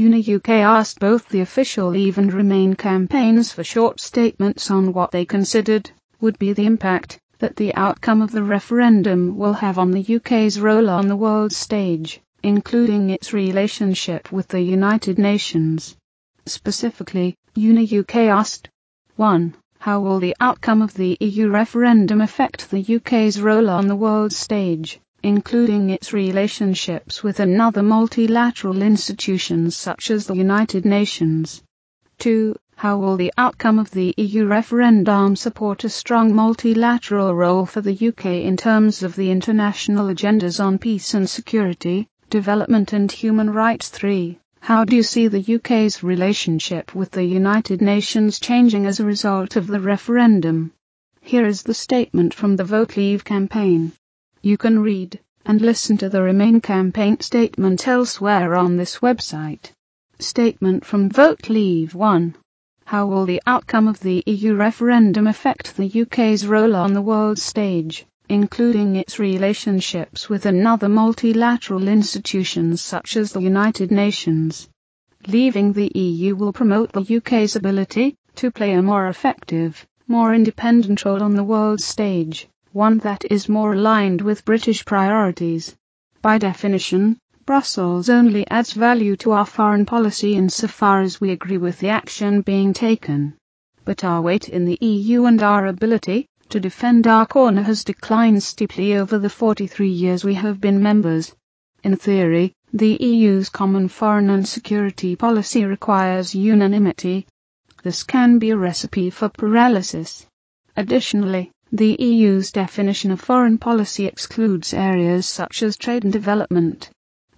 UNA-UK asked both the official Leave and Remain campaigns for short statements on what they considered would be the impact that the outcome of the referendum will have on the UK's role on the world stage, including its relationship with the United Nations. Specifically, UNA-UK asked 1. How will the outcome of the EU referendum affect the UK's role on the world stage, including its relationships with another multilateral institutions such as the United Nations? 2. How will the outcome of the EU referendum support a strong multilateral role for the UK in terms of the international agendas on peace and security, development and human rights? 3. How do you see the UK's relationship with the United Nations changing as a result of the referendum? Here is the statement from the Vote Leave campaign. You can read and listen to the Remain campaign statement elsewhere on this website. Statement from Vote Leave 1. How will the outcome of the EU referendum affect the UK's role on the world stage, including its relationships with another multilateral institutions such as the United Nations? Leaving the EU will promote the UK's ability to play a more effective, more independent role on the world stage, one that is more aligned with British priorities. By definition, Brussels only adds value to our foreign policy insofar as we agree with the action being taken. But our weight in the EU and our ability to defend our corner has declined steeply over the 43 years we have been members. In theory, the EU's common foreign and security policy requires unanimity. This can be a recipe for paralysis. Additionally, the EU's definition of foreign policy excludes areas such as trade and development.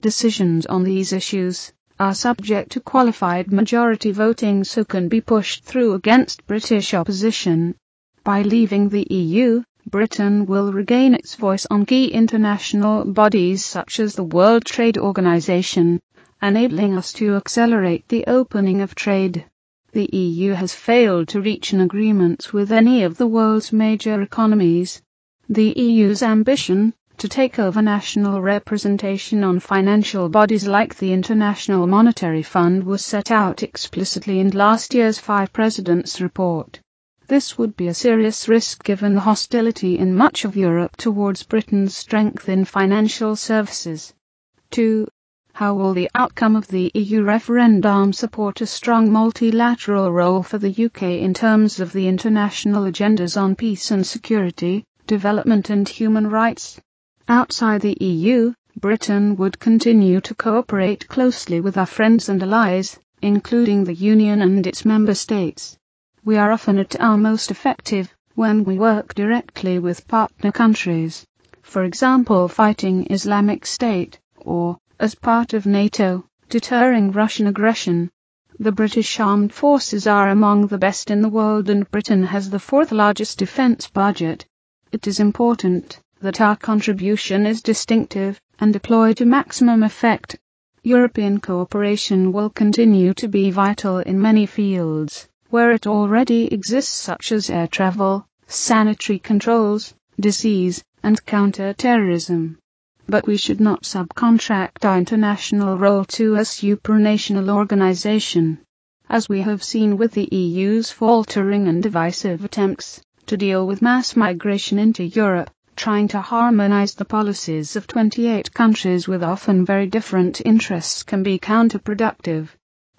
Decisions on these issues are subject to qualified majority voting so can be pushed through against British opposition. By leaving the EU, Britain will regain its voice on key international bodies such as the World Trade Organization, enabling us to accelerate the opening of trade. The EU has failed to reach an agreement with any of the world's major economies. The EU's ambition to take over national representation on financial bodies like the International Monetary Fund was set out explicitly in last year's Five Presidents report. This would be a serious risk given the hostility in much of Europe towards Britain's strength in financial services. 2. How will the outcome of the EU referendum support a strong multilateral role for the UK in terms of the international agendas on peace and security, development and human rights? Outside the EU, Britain would continue to cooperate closely with our friends and allies, including the Union and its member states. We are often at our most effective when we work directly with partner countries, for example fighting Islamic State, or, as part of NATO, deterring Russian aggression. The British armed forces are among the best in the world and Britain has the fourth largest defence budget. It is important that our contribution is distinctive and deployed to maximum effect. European cooperation will continue to be vital in many fields where it already exists such as air travel, sanitary controls, disease and counter-terrorism. But we should not subcontract our international role to a supranational organization. As we have seen with the EU's faltering and divisive attempts to deal with mass migration into Europe, trying to harmonize the policies of 28 countries with often very different interests can be counterproductive.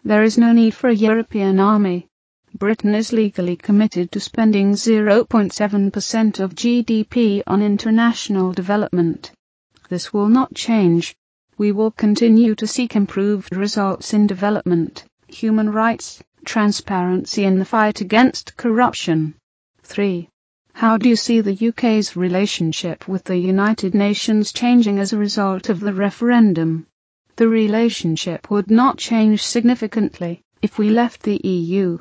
There is no need for a European army. Britain is legally committed to spending 0.7% of GDP on international development. This will not change. We will continue to seek improved results in development, human rights, transparency and the fight against corruption. 3. How do you see the UK's relationship with the United Nations changing as a result of the referendum? The relationship would not change significantly if we left the EU.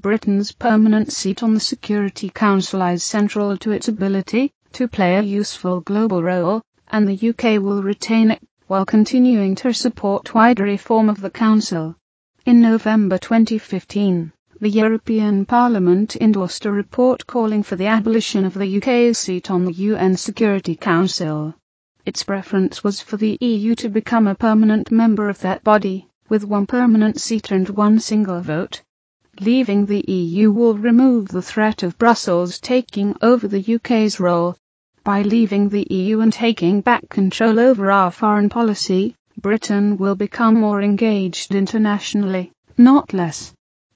Britain's permanent seat on the Security Council is central to its ability to play a useful global role, and the UK will retain it while continuing to support wider reform of the Council. In November 2015, the European Parliament endorsed a report calling for the abolition of the UK's seat on the UN Security Council. Its preference was for the EU to become a permanent member of that body, with one permanent seat and one single vote. Leaving the EU will remove the threat of Brussels taking over the UK's role. By leaving the EU and taking back control over our foreign policy, Britain will become more engaged internationally, not less.